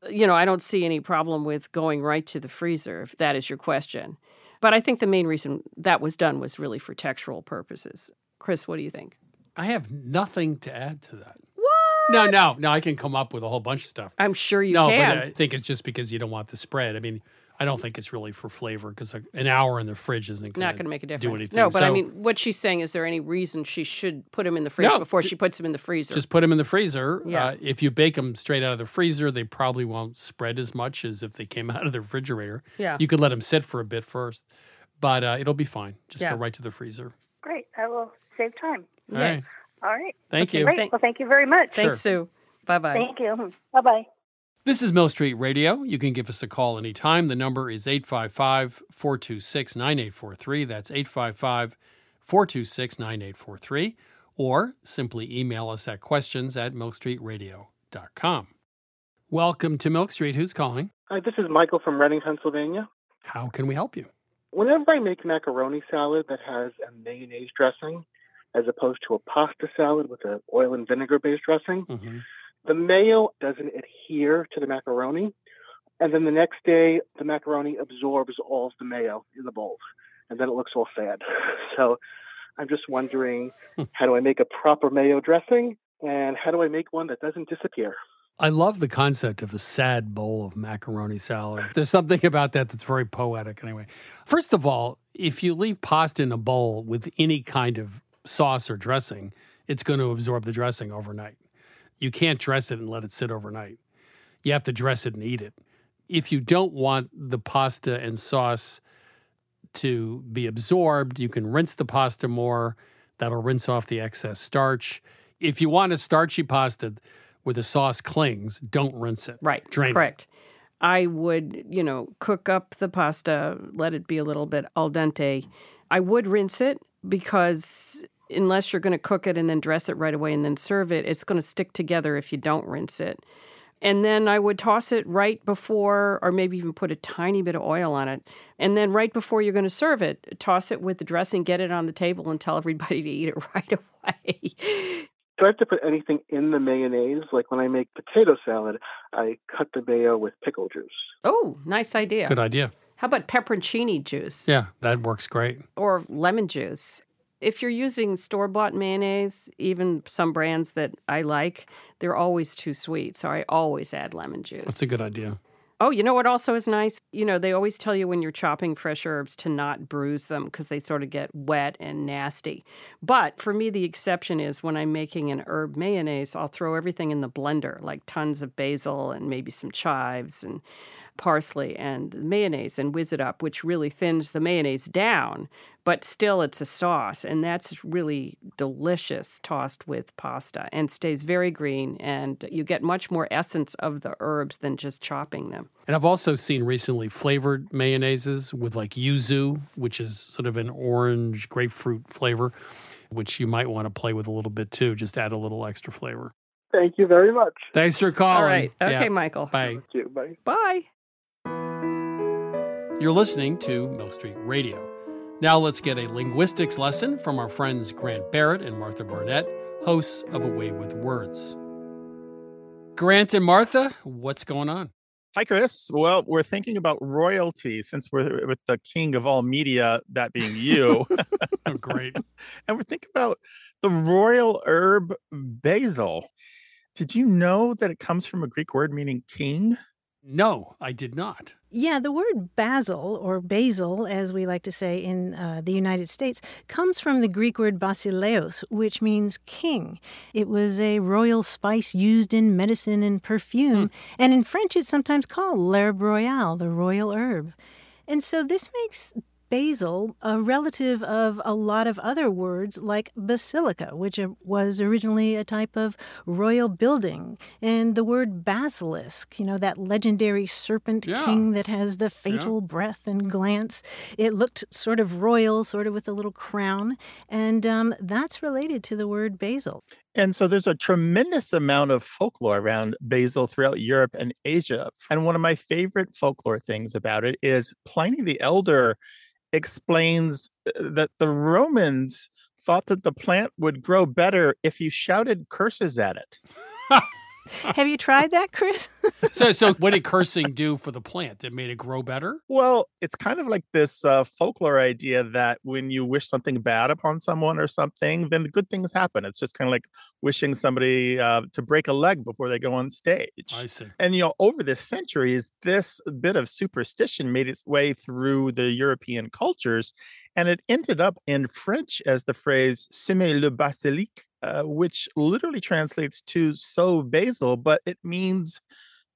You know, I don't see any problem with going right to the freezer if that is your question. But I think the main reason that was done was really for textural purposes. Chris, what do you think? I have nothing to add to that. What? No, no, no. I can come up with a whole bunch of stuff. I'm sure you no, can. but I think it's just because you don't want the spread. I mean, I don't think it's really for flavor because an hour in the fridge isn't not going to make a difference. do anything. No, but I mean, what she's saying is there any reason she should put them in the fridge No, before she puts them in the freezer? just put them in the freezer. Yeah. Uh, if you bake them straight out of the freezer, they probably won't spread as much as if they came out of the refrigerator. Yeah. You could let them sit for a bit first, but uh, it'll be fine. Just Yeah. go right to the freezer. Great. I will save time. All right. All right. Thank Okay, you. Great. Thank- well, thank you very much. Thanks, Sure. Sue. Bye bye. Thank you. Bye bye. This is Milk Street Radio. You can give us a call anytime. The number is 855 426 9843. That's 855 426 9843. Or simply email us at questions at milkstreetradio.com. Welcome to Milk Street. Who's calling? Hi, this is Michael from Reading, Pennsylvania. How can we help you? Whenever I make macaroni salad that has a mayonnaise dressing, as opposed to a pasta salad with an oil and vinegar based dressing, mm-hmm. The mayo doesn't adhere to the macaroni. And then the next day, the macaroni absorbs all of the mayo in the bowl. And then it looks all sad. So I'm just wondering hmm. how do I make a proper mayo dressing? And how do I make one that doesn't disappear? I love the concept of a sad bowl of macaroni salad. There's something about that that's very poetic, anyway. First of all, if you leave pasta in a bowl with any kind of sauce or dressing, it's going to absorb the dressing overnight. You can't dress it and let it sit overnight. You have to dress it and eat it. If you don't want the pasta and sauce to be absorbed, you can rinse the pasta more. That'll rinse off the excess starch. If you want a starchy pasta where the sauce clings, don't rinse it. Right. Drain it. Correct. I would, you know, cook up the pasta, let it be a little bit al dente. I would rinse it because unless you're going to cook it and then dress it right away and then serve it, it's going to stick together if you don't rinse it. And then I would toss it right before, or maybe even put a tiny bit of oil on it. And then right before you're going to serve it, toss it with the dressing, get it on the table, and tell everybody to eat it right away. Do I have to put anything in the mayonnaise? Like when I make potato salad, I cut the mayo with pickle juice. Oh, nice idea. Good idea. How about pepperoncini juice? Yeah, that works great. or lemon juice. If you're using store bought mayonnaise, even some brands that I like, they're always too sweet. So I always add lemon juice. That's a good idea. Oh, you know what also is nice? You know, they always tell you when you're chopping fresh herbs to not bruise them because they sort of get wet and nasty. But for me, the exception is when I'm making an herb mayonnaise, I'll throw everything in the blender, like tons of basil and maybe some chives and parsley and mayonnaise and whiz it up, which really thins the mayonnaise down, but still it's a sauce. And that's really delicious tossed with pasta and stays very green. And you get much more essence of the herbs than just chopping them. And I've also seen recently flavored mayonnaises with like yuzu, which is sort of an orange grapefruit flavor, which you might want to play with a little bit too, just add a little extra flavor. Thank you very much. Thanks for calling. All right. Okay, Yeah. Michael. Bye. Thank you. Bye. Bye. You're listening to Milk Street Radio. Now let's get a linguistics lesson from our friends Grant Barrett and Martha Barnette, hosts of A Way with Words. Grant and Martha, what's going on? Hi, Chris. Well, we're thinking about royalty since we're with the king of all media, that being you. oh, great. and we're thinking about the royal herb basil. Did you know that it comes from a Greek word meaning king? No, I did not. Yeah, the word basil, or basil, as we like to say in uh, the United States, comes from the Greek word basileos, which means king. It was a royal spice used in medicine and perfume, and in French it's sometimes called l'herbe royale, the royal herb. And so this makes basil a relative of a lot of other words like basilica, which was originally a type of royal building, and the word basilisk, you know, that legendary serpent Yeah. king that has the fatal breath and glance. It looked sort of royal, sort of with a little crown, and um, that's related to the word basil. And so there's a tremendous amount of folklore around basil throughout Europe and Asia. And one of my favorite folklore things about it is Pliny the Elder explains uh, that the Romans thought that the plant would grow better if you shouted curses at it. Have you tried that, Chris? So, so what did cursing do for the plant? It made it grow better? Well, it's kind of like this uh, folklore idea that when you wish something bad upon someone or something, then the good things happen. It's just kind of like wishing somebody uh, to break a leg before they go on stage. I see. And you know, over the centuries, this bit of superstition made its way through the European cultures, and it ended up in French as the phrase "semer le basilic," uh, which literally translates to "sow basil," but it means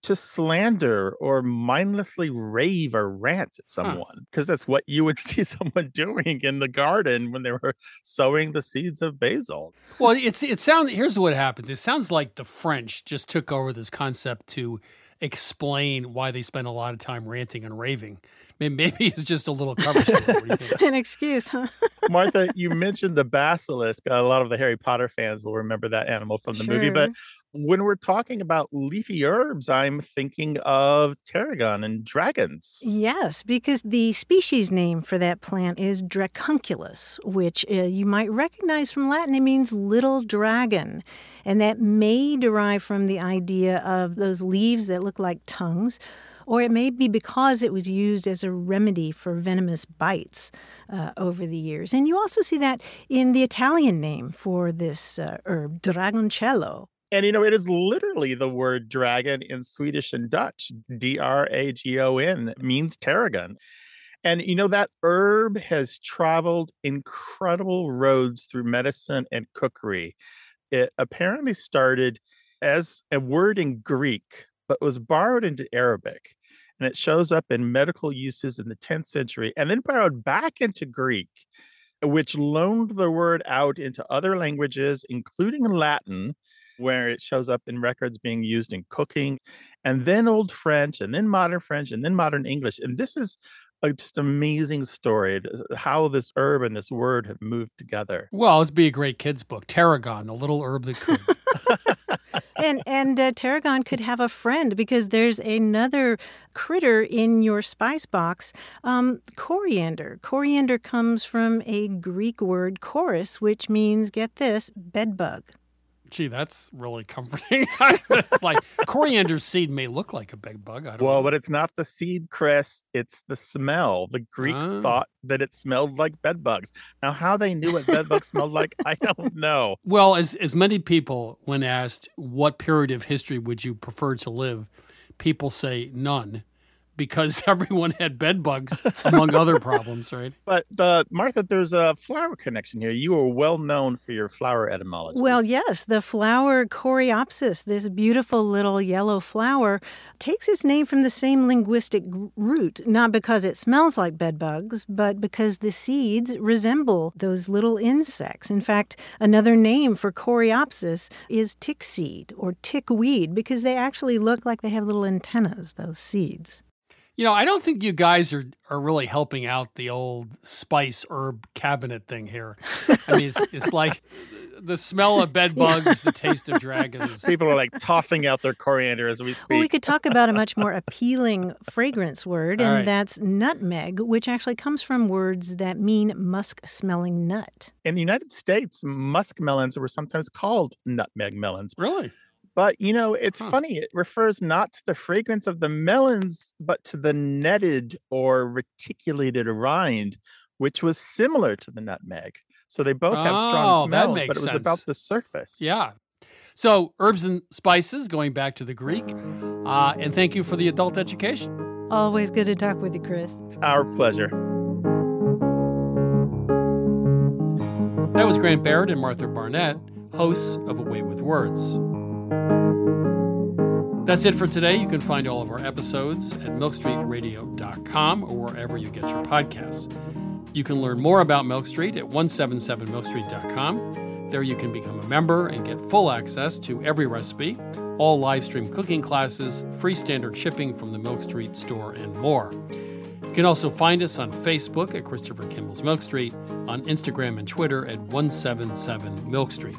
to slander or mindlessly rave or rant at someone because that's what you would see someone doing in the garden when they were sowing the seeds of basil. Well, it's it sounds. Here's what happens. It sounds like the French just took over this concept to explain why they spend a lot of time ranting and raving. Maybe, maybe it's just a little cover story. What do you think? An excuse, huh? Martha, you mentioned the basilisk. A lot of the Harry Potter fans will remember that animal from the movie. But Sure. When we're talking about leafy herbs, I'm thinking of tarragon and dragons. Yes, because the species name for that plant is Dracunculus, which uh, you might recognize from Latin. It means little dragon. And that may derive from the idea of those leaves that look like tongues, or it may be because it was used as a remedy for venomous bites uh, over the years. And you also see that in the Italian name for this uh, herb, Dragoncello. And you know, it is literally the word dragon in Swedish and Dutch. D R A G O N means tarragon. And you know, that herb has traveled incredible roads through medicine and cookery. It apparently started as a word in Greek, but was borrowed into Arabic. And it shows up in medical uses in the 10th century and then borrowed back into Greek, which loaned the word out into other languages, including Latin, where it shows up in records being used in cooking, and then Old French, and then Modern French, and then Modern English. And this is a just amazing story how this herb and this word have moved together. Well, let's be a great kids book. Tarragon, the little herb that could. and and uh, tarragon could have a friend because there's another critter in your spice box um, coriander coriander comes from a greek word koris which means get this bedbug Gee, that's really comforting. it's like coriander seed may look like a big bug. I don't Well, know. but it's not the seed, Chris. It's the smell. The Greeks Ah. thought that it smelled like bed bugs. Now, how they knew what bed bugs smelled like, I don't know. Well, as as many people, when asked what period of history would you prefer to live, people say none. Because everyone had bed bugs, among other problems, right? But uh, Martha, there's a flower connection here. You are well known for your flower etymology. Well, yes, the flower Coreopsis, this beautiful little yellow flower, takes its name from the same linguistic root, not because it smells like bed bugs, but because the seeds resemble those little insects. In fact, another name for Coreopsis is tick seed or tick weed because they actually look like they have little antennas, those seeds. You know, I don't think you guys are, are really helping out the old spice herb cabinet thing here. I mean, it's, it's like the smell of bed bugs, the taste of dragons. People are like tossing out their coriander as we speak. Well, we could talk about a much more appealing fragrance word, and right. that's nutmeg, which actually comes from words that mean musk smelling nut. In the United States, musk melons were sometimes called nutmeg melons. Really? But you know, it's funny. It refers not to the fragrance of the melons, but to the netted or reticulated rind, which was similar to the nutmeg. So they both have Oh, strong that smells, but it was sense. about the surface. Yeah. So, herbs and spices, going back to the Greek. Uh, and thank you for the adult education. Always good to talk with you, Chris. It's our pleasure. That was Grant Barrett and Martha Barnette, hosts of A Way with Words. That's it for today. You can find all of our episodes at milkstreetradio.com or wherever you get your podcasts. You can learn more about Milk Street at 177milkstreet.com. There you can become a member and get full access to every recipe, all live stream cooking classes, free standard shipping from the Milk Street store, and more. You can also find us on Facebook at Christopher Kimball's Milk Street, on Instagram and Twitter at 177 Milk Street.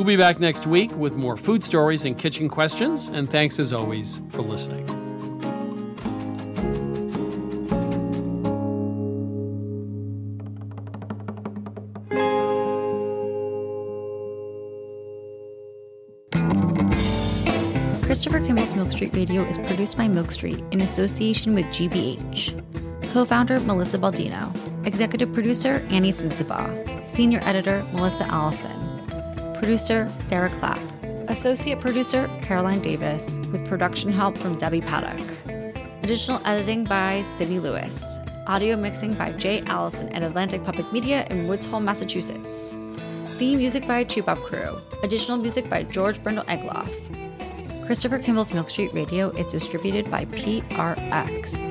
We'll be back next week with more food stories and kitchen questions, and thanks as always for listening. Christopher Kimball's Milk Street Radio is produced by Milk Street in association with GBH. Co founder Melissa Baldino. Executive producer Annie Sensabaugh. Senior editor Melissa Allison. Producer Sarah Clapp. Associate producer Caroline Davis, with production help from Debbie Paddock. Additional editing by Sydney Lewis. Audio mixing by Jay Allison at Atlantic Public Media in Woods Hole, Massachusetts. Theme music by Toubab Krewe. Additional music by George Brandl Egloff. Christopher Kimball's Milk Street Radio is distributed by PRX.